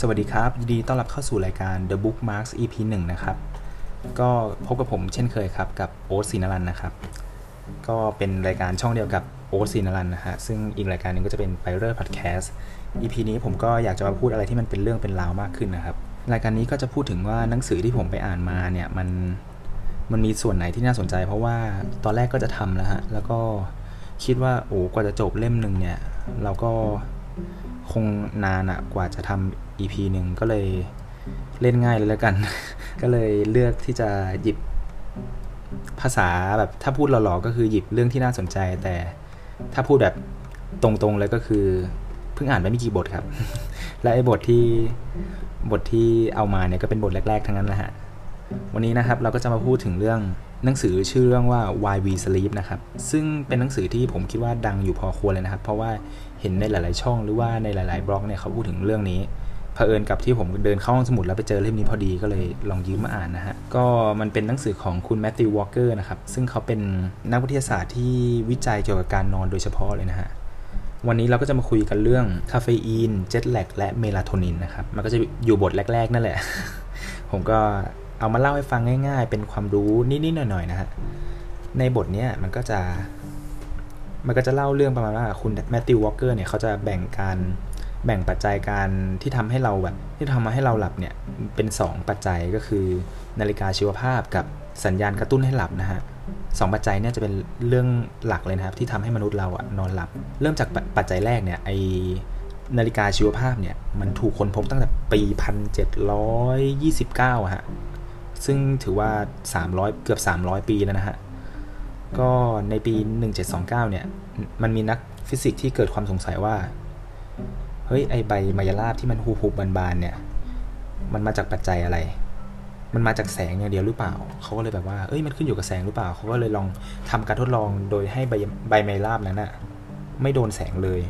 สวัสดีครับ ยินดีต้อนรับเข้าสู่รายการ The Bookmarks EP 1 นะครับ ก็พบกับผมเช่นเคยครับ กับโอ๊ตศินรันนะครับ ก็เป็นรายการช่องเดียวกับโอ๊ตศินรันนะฮะ ซึ่งอีกรายการหนึงก็จะเป็นไปเรอร์พอดแคสต์ EP นี้ผมก็อยากจะมาพูดอะไรที่มันเป็นเรื่องเป็นราวมากขึ้นนะครับ รายการนี้ก็จะพูดถึงว่าหนังสือที่ผมไปอ่านมาเนี่ยมันมันมีส่วนไหนที่น่าสนใจ เพราะว่าตอนแรกก็จะทำแล้วฮะ แล้วก็คิดว่าโอ้กว่าจะจบเล่มหนึ่งเนี่ยเราก็คงนานอะกว่าจะทำ EP หนึ่งก็เลยเล่นง่ายเลยแล้วกัน ก็เลยเลือกที่จะหยิบภาษาแบบถ้าพูดหล่อๆก็คือหยิบเรื่องที่น่าสนใจ แต่ถ้าพูดแบบตรงๆเลยก็คือเพิ่งอ่านไปไม่กี่บทครับ และไอ้บทที่บทที่เอามาเนี่ยก็เป็นบทแรกๆ ทั้งนั้นแหละฮะวันนี้นะครับเราก็จะมาพูดถึงเรื่องหนังสือชื่อเรื่องว่า Why We Sleep นะครับ ซึ่งเป็นหนังสือที่ผมคิดว่าดังอยู่พอควรเลยนะครับ เพราะว่าเห็นในหลาย ๆ ช่องหรือว่าในหลาย ๆ บล็อกเนี่ยเขาพูดถึงเรื่องนี้ เผอิญกับที่ผมเดินเข้าห้องสมุดแล้วไปเจอเล่มนี้พอดีก็เลยลองยืมมาอ่านนะฮะ ก็มันเป็นหนังสือของคุณ Matthew Walker นะครับ ซึ่งเขาเป็นนักวิทยาศาสตร์ที่วิจัยเกี่ยวกับการนอนโดยเฉพาะเลยนะฮะ วันนี้เราก็จะมาคุยกันเรื่องคาเฟอีน jet lag และเมลาโทนินนะครับ มันก็จะอยู่บทแรก ๆ นั่นแหละ ผมก็เอามาเล่าให้ฟังง่าย ๆ เป็นความรู้นิดๆหน่อยๆนะฮะ ในบทเนี้ยมันก็จะมันก็จะเล่าเรื่องประมาณว่าคุณแมตติววอลเกอร์เนี่ยเขาจะแบ่งการ แบ่งปัจจัยการที่ทำให้เราแบบที่ทำมาให้เราหลับเนี่ยเป็น 2 ปัจจัยก็คือ นาฬิกาชีวภาพกับสัญญาณกระตุ้นให้หลับนะฮะสองปัจจัยเนี่ยจะเป็นเรื่องหลักเลยนะครับที่ทำให้มนุษย์เราอะนอนหลับ เริ่มจากปัจจัยแรกเนี่ยไอนาฬิกาชีวภาพเนี่ยมันถูกค้นพบตั้งแต่ปี 1729อะฮะซึ่งถือว่า 300 เกือบ 300 ปีแล้วนะฮะก็ในปี 1729เนี่ยมันมีนักฟิสิกส์ที่เกิดความสงสัยว่า เฮ้ยไอใบมายาลาบที่มันหูหูบานๆเนี่ย มันมาจากปัจจัยอะไร มันมาจากแสงอย่างเดียวหรือเปล่า เขาก็เลยแบบว่าเอ้ยมันขึ้นอยู่กับแสงหรือเปล่า เขาก็เลยลองทำการทดลองโดยให้ใบใบมายาลาบนั้นอะไม่โดนแสงเลย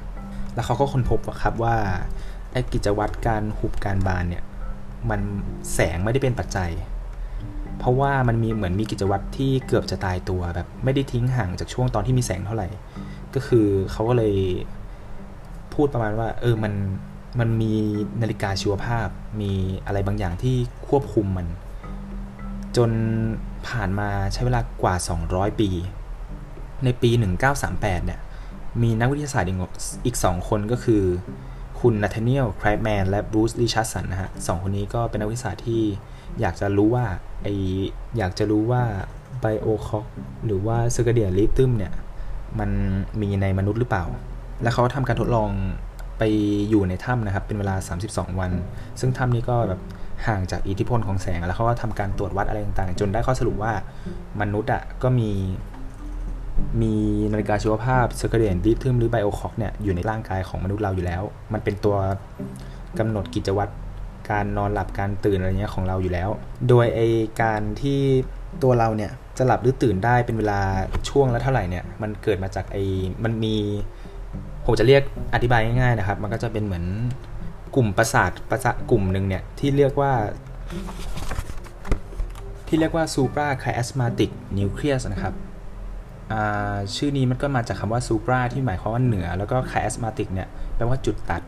แล้วเขาก็ค้นพบว่าครับว่าไอกิจวัตรการหุบการบานเนี่ย มันแสงไม่ได้เป็นปัจจัย เพราะว่ามันมีเหมือนมีกิจวัตรที่เกือบจะตายตัวแบบ ไม่ได้ทิ้งห่างจากช่วงตอนที่มีแสงเท่าไหร่ ก็คือเขาก็เลย พูดประมาณว่า เออมันมันมีนาฬิกาชีวภาพ มีอะไรบางอย่างที่ควบคุมมัน จนผ่านมาใช้เวลากว่า 200 ปี ในปี 1938 เนี่ย มีนักวิทยาศาสตร์อีกสองคนก็คือ คุณ Nathaniel Kleitman และ Bruce Richardson นะฮะสองคนนี้ก็เป็นนักวิทยาศาสตร์ที่อยากจะรู้ว่าไออยากจะรู้ว่า bio clock หรือว่า circadian rhythm เนี่ย มันมีในมนุษย์หรือเปล่า แล้วเขาทำการทดลองไปอยู่ในถ้ำนะครับ เป็นเวลา 32 วัน ซึ่งถ้ำนี้ก็แบบห่างจากอิทธิพลของแสง แล้วเขาก็ทำการตรวจวัดอะไรต่างๆ จนได้ข้อสรุปว่ามนุษย์อะก็มีมีนาฬิกาชีวภาพ circadian rhythm หรือ bio clock เนี่ยอยู่ในร่างกายของมนุษย์เราอยู่แล้ว มันเป็นตัวกำหนดกิจวัตรการนอนหลับการตื่นอะไรเงี้ยของเราอยู่แล้ว โดยไอการที่ตัวเราเนี่ยจะหลับหรือตื่นได้เป็นเวลาช่วงละเท่าไหร่เนี่ยมันเกิดมาจากไอมันมี ผมจะเรียกอธิบายง่ายๆนะครับ มันก็จะเป็นเหมือนกลุ่มประสาทประสาทกลุ่มหนึ่งเนี่ยที่เรียกว่า ที่เรียกว่า supra chiasmatic nucleus นะครับชื่อนี้มันก็มาจากคำว่า supra ที่หมายความว่าเหนือ แล้วก็ chiasmatic เนี่ยแปลว่าจุดตัด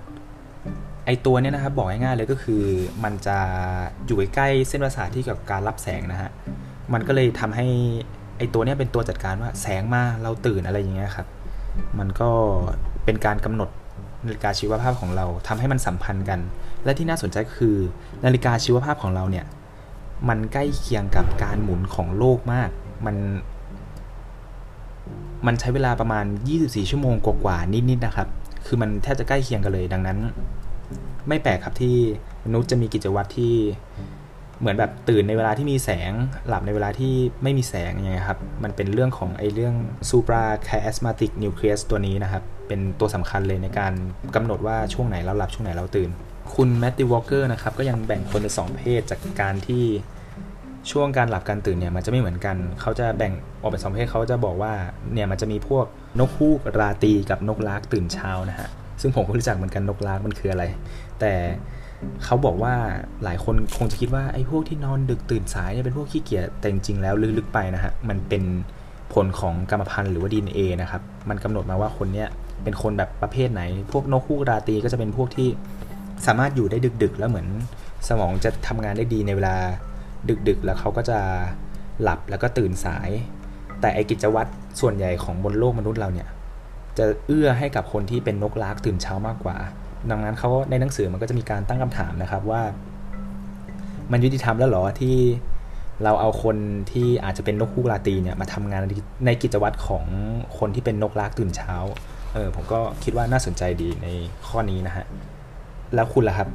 ไอตัวเนี้ยนะครับบอกง่ายๆเลยก็คือมันจะอยู่ใกล้เส้นประสาทที่เกี่ยวกับการรับแสงนะฮะมันก็เลยทำให้ไอตัวเนี้ยเป็นตัวจัดการว่าแสงมาเราตื่นอะไรอย่างเงี้ยครับ มันก็ เป็นการกำหนดนาฬิกาชีวภาพของเราทำให้มันสัมพันธ์กัน และที่น่าสนใจคือ นาฬิกาชีวภาพของเราเนี่ยมันใกล้เคียงกับการหมุนของโลกมาก มัน มันใช้เวลาประมาณ 24 ชั่วโมงกว่าๆนิดๆนะครับ คือมันแทบจะใกล้เคียงกันเลยดังนั้น ไม่แปลกครับที่มนุษย์จะมีกิจวัตรที่เหมือนแบบตื่นในเวลาที่มีแสงหลับในเวลาที่ไม่มีแสงอย่างเงี้ยครับ มันเป็นเรื่องของไอเรื่อง supra chiasmatic nucleus ตัวนี้นะครับ เป็นตัวสำคัญเลยในการกำหนดว่าช่วงไหนเราหลับช่วงไหนเราตื่น คุณแมตติวอลเกอร์นะครับก็ยังแบ่งคนเป็นสองเภทจากการที่ช่วงการหลับการตื่นเนี่ยมันจะไม่เหมือนกัน เขาจะแบ่งออกเป็นสองเภทเขาจะบอกว่าเนี่ยมันจะมีพวกนกฮูกราตีกับนกลากตื่นเช้านะฮะซึ่งผมก็รู้จักเหมือนกันนกลากมันคืออะไร แต่เขาบอกว่าหลายคนคงจะคิดว่าไอ้พวกที่นอนดึกตื่นสายเนี่ยเป็นพวกขี้เกียจแต่จริงๆแล้วลึกๆไปนะฮะมันเป็นผลของกรรมพันธุ์หรือว่า DNA นะครับ มันกำหนดมาว่าคนเนี้ย เป็นคนแบบประเภทไหน พวกนกฮูกราตรีก็จะเป็นพวกที่สามารถอยู่ได้ดึกๆ แล้วเหมือนสมองจะทำงานได้ดีในเวลาดึกๆ แล้วเขาก็จะหลับแล้วก็ตื่นสาย แต่ไอกิจวัตรส่วนใหญ่ของบนโลกมนุษย์เราเนี่ย จะเอื้อให้กับคนที่เป็นนกลากตื่นเช้ามากกว่า ดังนั้นเขาในหนังสือมันก็จะมีการตั้งคำถามนะครับว่า มันยุติธรรมแล้วหรอที่เราเอาคนที่อาจจะเป็นนกคู่ราตรีเนี่ยมาทำงานในกิจวัตรของคนที่เป็นนกลากตื่นเช้า เออผมก็คิดว่าน่าสนใจดีในข้อนี้นะฮะ แล้วคุณล่ะครับ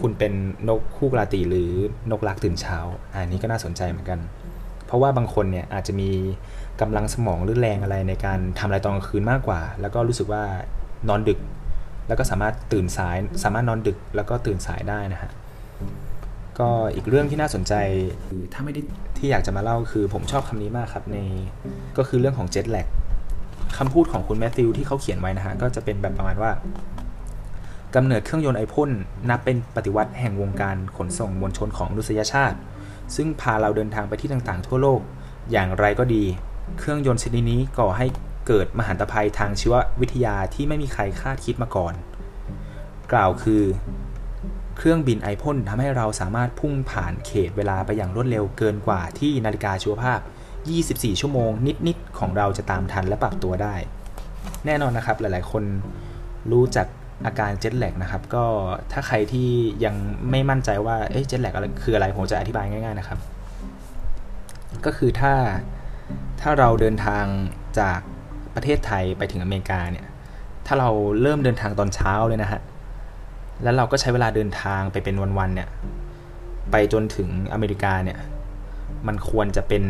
คุณเป็นนกคู่ราตรีหรือนกลากตื่นเช้า อันนี้ก็น่าสนใจเหมือนกัน เพราะว่าบางคนเนี่ยอาจจะมีกำลังสมองหรือแรงอะไรในการทำอะไรตอนกลางคืนมากกว่า แล้วก็รู้สึกว่านอนดึก แล้วก็สามารถตื่นสาย สามารถนอนดึกแล้วก็ตื่นสายได้นะฮะก็อีกเรื่องที่น่าสนใจถ้าไม่ได้ที่อยากจะมาเล่าคือผมชอบคำนี้มากครับในก็คือเรื่องของเจ็ตแลก คำพูดของคุณแมทธิวที่เขาเขียนไว้นะฮะ ก็จะเป็นแบบประมาณว่ากำเนิดเครื่องยนต์ไอพ่นนับเป็นปฏิวัติแห่งวงการขนส่งมวลชนของมนุษยชาติ ซึ่งพาเราเดินทางไปที่ต่างๆ ทั่วโลกอย่างไรก็ดี เครื่องยนต์ชนิดนี้ก่อให้เกิดมหันตภัยทางชีววิทยาที่ไม่มีใครคาดคิดมาก่อน กล่าวคือ เครื่องบินไอพ่นทำให้เราสามารถพุ่งผ่านเขตเวลาไปอย่างรวดเร็วเกินกว่าที่นาฬิกาชีวภาพ 24 ชั่วโมง นิดๆของเราจะตามทันและปรับตัวได้ แน่นอนนะครับหลายๆ คนรู้จักอาการเจ็ตแลกนะครับก็ถ้าใครที่ยังไม่มั่นใจว่าเจ็ตแลกคืออะไรผมจะอธิบายง่าย ๆนะครับ ก็คือถ้าถ้าเราเดินทางจากประเทศไทยไปถึงอเมริกาเนี่ยถ้าเราเริ่มเดินทางตอนเช้าเลยนะฮะแล้วเราก็ใช้เวลาเดินทางไปเป็นวันๆเนี่ยไปจนถึงอเมริกาเนี่ยมันควรจะเป็น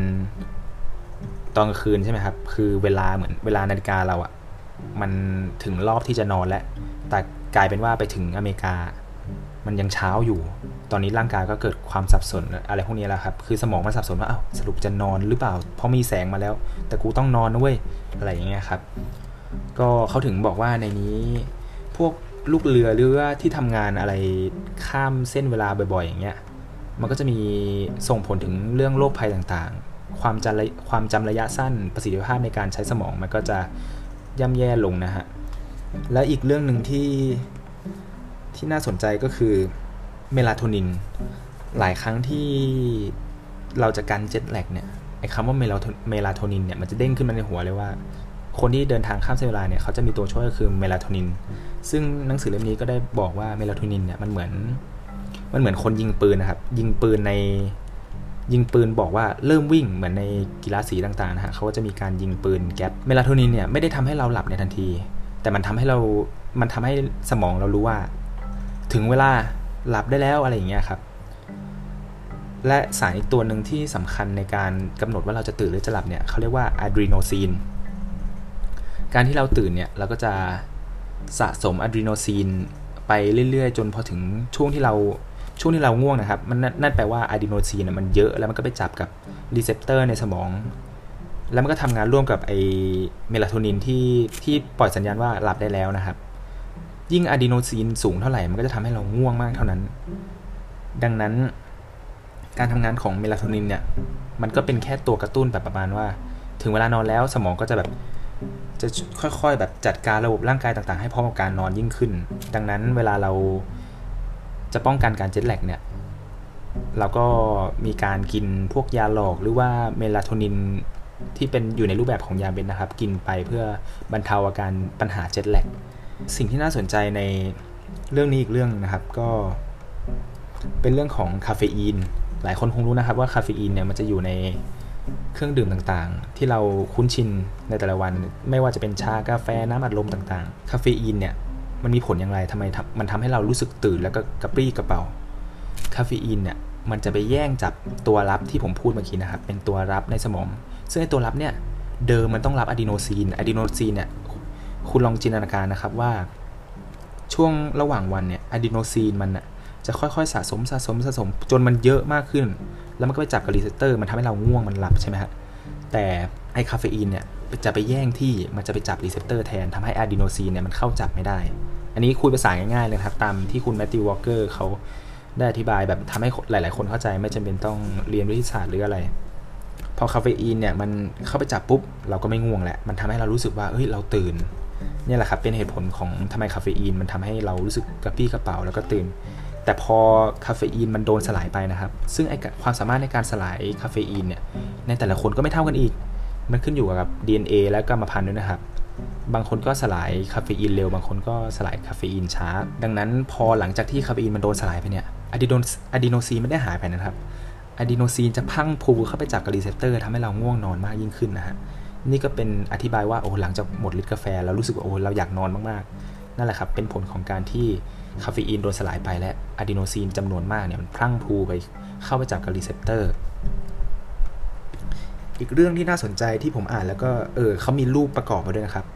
ตอนกลางคืนใช่ไหมครับ คือเวลาเหมือนเวลานาฬิกาเราอะ่ะ มันถึงรอบที่จะนอนแล้ว แต่กลายเป็นว่าไปถึงอเมริกา มันยังเช้าอยู่ ตอนนี้ร่างกายก็เกิดความสับสนอะไรพวกนี้แล้วครับ คือสมองมันสับสนว่า เอ้า สรุปจะนอนหรือเปล่า เพราะมีแสงมาแล้ว แต่กูต้องนอนนะเว้ย อะไรอย่างเงี้ยครับ ก็เขาถึงบอกว่าในนี้ พวกลูกเรือหรือว่าที่ทำงานอะไรข้ามเส้นเวลาบ่อยๆ อย่างเงี้ย มันก็จะมีส่งผลถึงเรื่องโรคภัยต่างๆ ความจำความจำระยะสั้นประสิทธิภาพในการใช้สมองมันก็จะย่ำแย่ลงนะฮะ และอีกเรื่องหนึ่งที่ที่น่าสนใจก็คือเมลาโทนิน หลายครั้งที่เราจะกัน jet lag เนี่ยไอ้คำว่าเมลาเมลาโทนินเนี่ยมันจะเด้งขึ้นมาในหัวเลยว่า คนที่เดินทางข้ามเส้นเวลาเนี่ยเขาจะมีตัวช่วยก็คือเมลาโทนิน ซึ่งหนังสือเล่มนี้ก็ได้บอกว่าเมลาโทนินเนี่ยมันเหมือนมันเหมือนคนยิงปืนนะครับ ยิงปืนใน ยิงปืนบอกว่าเริ่มวิ่งเหมือนในกีฬาสีต่างๆนะฮะเขาก็จะมีการยิงปืนแก๊ปเมลาโทนินเนี่ยไม่ได้ทำให้เราหลับในทันที แต่มันทำให้เรา มันทำให้สมองเรารู้ว่า ถึงเวลาหลับได้แล้วอะไรอย่างเงี้ยครับ และสารอีกตัวหนึ่งที่สำคัญในการกำหนดว่าเราจะตื่นหรือจะหลับเนี่ยเขาเรียกว่าอะดีโนซีนการที่เราตื่นเนี่ยเราก็จะสะสมอะดีโนซีนไปเรื่อยๆ จนพอถึงช่วงที่เรา ช่วงที่เราง่วงนะครับ มันนั่นแปลว่าอะดีโนซีนมันเยอะแล้วมันก็ไปจับกับ receptor ในสมอง แล้วมันก็ทำงานร่วมกับไอเมลาโทนินที่ที่ปล่อยสัญญาณว่าหลับได้แล้วนะครับ ยิ่งอะดีโนซีนสูงเท่าไหร่ มันก็จะทำให้เราง่วงมากเท่านั้น ดังนั้นการทำงานของเมลาโทนินเนี่ย มันก็เป็นแค่ตัวกระตุ้นแบบประมาณว่า ถึงเวลานอนแล้วสมองก็จะแบบจะค่อยๆ แบบจัดการระบบร่างกายต่างๆ ให้พร้อมกับการนอนยิ่งขึ้น ดังนั้นเวลาเรา จะป้องกันการเจ็ตแลกเนี่ยเราก็มีการกินพวกยาหลอกหรือว่าเมลาโทนินที่เป็นอยู่ในรูปแบบของยาเม็ดนะครับ กินไปเพื่อบรรเทาอาการปัญหา jet lag สิ่งที่น่าสนใจในเรื่องนี้อีกเรื่องนะครับก็เป็นเรื่องของคาเฟอีน หลายคนคงรู้นะครับว่าคาเฟอีนเนี่ยมันจะอยู่ในเครื่องดื่มต่างๆ ที่เราคุ้นชินในแต่ละวัน ไม่ว่าจะเป็นชากาแฟน้ำอัดลมต่างๆ คาเฟอีนเนี่ย มันมีผลอย่างไรทำไมมันทำให้เรารู้สึกตื่นแล้วก็กระปรี้กระเปร่า คาเฟอีนเนี่ยมันจะไปแย่งจับตัวรับที่ผมพูดเมื่อกี้นะครับ เป็นตัวรับในสมอง ซึ่งไอตัวรับเนี่ยเดิมมันต้องรับอะดีโนซีนอะดีโนซีนเนี่ยคุณลองจินตนาการนะครับว่า ช่วงระหว่างวันเนี่ยอะดีโนซีนมันจะค่อยๆ สะสมสะสมสะสม จนมันเยอะมากขึ้น แล้วมันก็ไปจับกับ receptor มันทำให้เราง่วงมันหลับใช่ไหมฮะ แต่ไอคาเฟอีนเนี่ยจะไปแย่งที่มันจะไปจับ receptor แทนทำให้อะดีโนซีนเนี่ยมันเข้าจับไม่ได้ อันนี้คุยภาษาง่ายๆเลยครับ ตามที่คุณแมทธิววอล์กเกอร์เขาได้อธิบายแบบทำให้หลาย ๆ คนเข้าใจไม่จำเป็นต้องเรียนวิทยาศาสตร์หรืออะไร พอคาเฟอีนเนี่ยมันเข้าไปจับปุ๊บ เราก็ไม่ง่วงแหละ มันทำให้เรารู้สึกว่าเฮ้ยเราตื่นนี่แหละครับเป็นเหตุผลของทำไมคาเฟอีนมันทำให้เรารู้สึกกระปรี้กระเปร่าแล้วก็ตื่น แต่พอคาเฟอีนมันโดนสลายไปนะครับ ซึ่งไอความสามารถในการสลายคาเฟอีนเนี่ย ในแต่ละคนก็ไม่เท่ากันอีก มันขึ้นอยู่กับ DNA และกรรมพันธุ์ด้วยนะครับ บางคนก็สลายคาเฟอีนเร็ว บางคนก็สลายคาเฟอีนช้า ดังนั้นพอหลังจากที่คาเฟอีนมันโดนสลายไปเนี่ยอะดีโนอะดีโนซีนไม่ได้หายไปนะครับอะดีโนซีนจะพรั่งพรูเข้าไปจับกับ receptor ทำให้เราง่วงนอนมากยิ่งขึ้นนะฮะ นี่ก็เป็นอธิบายว่าโอ้หลังจากหมดฤทธิ์กาแฟแล้วรู้สึกว่าโอ้เราอยากนอนมากๆ นั่นแหละครับเป็นผลของการที่คาเฟอีนโดนสลายไปและอะดีโนซีนจำนวนมากเนี่ยมันพรั่งพรูไปเข้าไปจับกับ receptor อีกเรื่องที่น่าสนใจที่ผมอ่านแล้วก็เออเขามีรูปประกอบมาด้วยนะครับ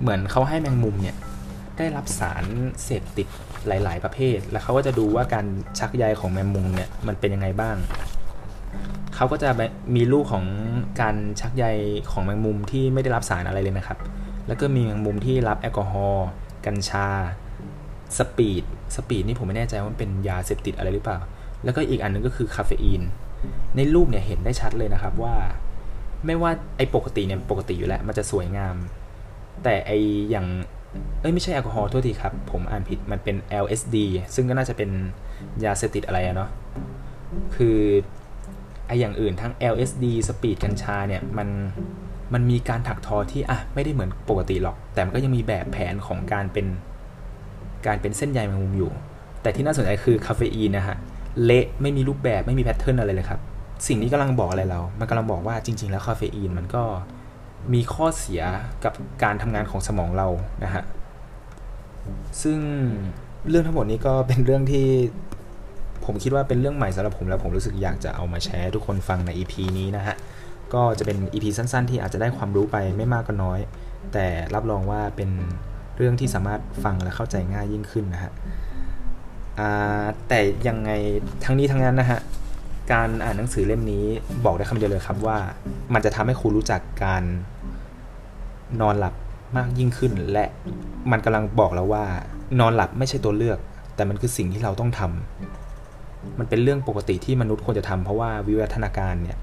เหมือนเขาให้แมงมุมเนี่ยได้รับสารเสพติดหลาย ๆ ประเภท แล้วเขาก็จะดูว่าการชักใยของแมงมุมเนี่ยมันเป็นยังไงบ้าง เขาก็จะมีรูปของการชักใยของแมงมุมที่ไม่ได้รับสารอะไรเลยนะครับ แล้วก็มีแมงมุมที่รับแอลกอฮอล์กัญชา speed speed นี่ผมไม่แน่ใจว่าเป็นยาเสพติดอะไรหรือเปล่า แล้วก็อีกอันนึงก็คือคาเฟอีน ในรูปเนี่ยเห็นได้ชัดเลยนะครับว่า ไม่ว่าไอ้ปกติเนี่ยปกติอยู่แล้ว มันจะสวยงาม แต่ไออย่างเอ้ยไม่ใช่แอลกอฮอล์ทั่วทีครับ ผมอ่านผิดมันเป็น LSD ซึ่งก็น่าจะเป็นยาเสพติดอะไรอะเนาะคือไออย่างอื่นทั้ง LSD สปีดกัญชาเนี่ยมันมันมีการถักทอที่อะไม่ได้เหมือนปกติหรอก แต่มันก็ยังมีแบบแผนของการเป็นการเป็นเส้นใยแมงมุมอยู่ แต่ที่น่าสนใจคือคาเฟอีนนะฮะเละไม่มีรูปแบบไม่มีแพทเทิร์นอะไรเลยครับ สิ่งนี้กำลังบอกอะไรเรา มันกำลังบอกว่าจริง ๆ แล้วคาเฟอีนมันก็มีข้อเสียกับการทำงานของสมองเรานะฮะ ซึ่งเรื่องทั้งหมดนี้ก็เป็นเรื่องที่ผมคิดว่าเป็นเรื่องใหม่สำหรับผมแล้วผมรู้สึกอยากจะเอามาแชร์ทุกคนฟังใน EP นี้นะฮะ ก็จะเป็น EP สั้นๆ ที่อาจจะได้ความรู้ไปไม่มากก็น้อย แต่รับรองว่าเป็นเรื่องที่สามารถฟังและเข้าใจง่ายยิ่งขึ้นนะฮะแต่ยังไงทั้งนี้ทั้งนั้นนะฮะ การอ่านหนังสือเล่มนี้บอกได้คำเดียวเลยครับว่า มันจะทำให้คุณรู้จักการนอนหลับมากยิ่งขึ้น และมันกำลังบอกแล้วว่า นอนหลับไม่ใช่ตัวเลือก แต่มันคือสิ่งที่เราต้องทำมันเป็นเรื่องปกติที่มนุษย์ควรจะทำเพราะว่าวิวัฒนาการเนี่ย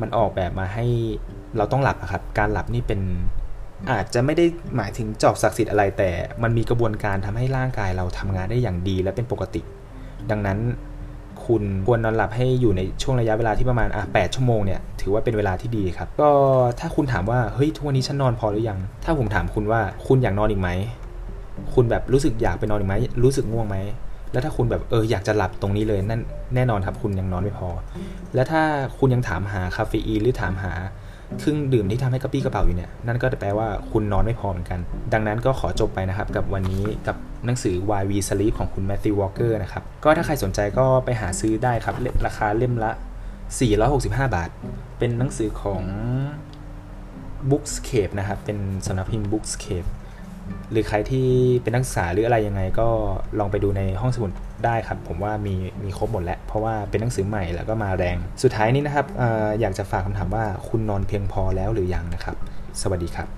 มันออกแบบมาให้เราต้องหลับครับ การหลับนี่เป็นอาจจะไม่ได้หมายถึงจอกศักดิ์สิทธิ์อะไรแต่ มันมีกระบวนการทำให้ร่างกายเราทำงานได้อย่างดีและเป็นปกติ ดังนั้น คุณควรนอนหลับให้อยู่ในช่วงระยะเวลาที่ประมาณอะแชั่วโมงเนี่ยถือว่าเป็นเวลาที่ดีครับ ก็ถ้าคุณถามว่าเฮ้ยทุกวันนี้ฉันนอนพอหรือยัง ถ้าผมถามคุณว่าคุณอยากนอนอีกไหมคุณแบบรู้สึกอยากไปนอนอีกไหมรู้สึกง่วงไหมแล้วถ้าคุณแบบเอออยากจะหลับตรงนี้เลยนั่นแน่นอนครับคุณยังนอนไม่พอ แล้วถ้าคุณยังถามหาคาเฟอีนหรือถามหาเครื่องดื่มที่ทำให้กระปรี้กระเปร่าอยู่เนี่ยนั่นก็จะแปลว่าคุณนอนไม่พอเหมือนกัน ดังนั้นก็ขอจบไปนะครับกับวันนี้กับ หนังสือ Why We Sleep ของคุณแมทธิววอล์กเกอร์นะครับ ก็ถ้าใครสนใจก็ไปหาซื้อได้ครับ ราคาเล่มละ 465 บาท เป็นหนังสือของ Bookscape นะครับ เป็นสำนักพิมพ์ Bookscape หรือใครที่เป็นนักศึกษาหรืออะไรยังไงก็ลองไปดูในห้องสมุดได้ครับ ผมว่ามีมีครบหมดแล้ว เพราะว่าเป็นหนังสือใหม่แล้วก็มาแรง สุดท้ายนี้นะครับออยากจะฝากคำถามว่าคุณนอนเพียงพอแล้วหรือยังนะครับ สวัสดีครับ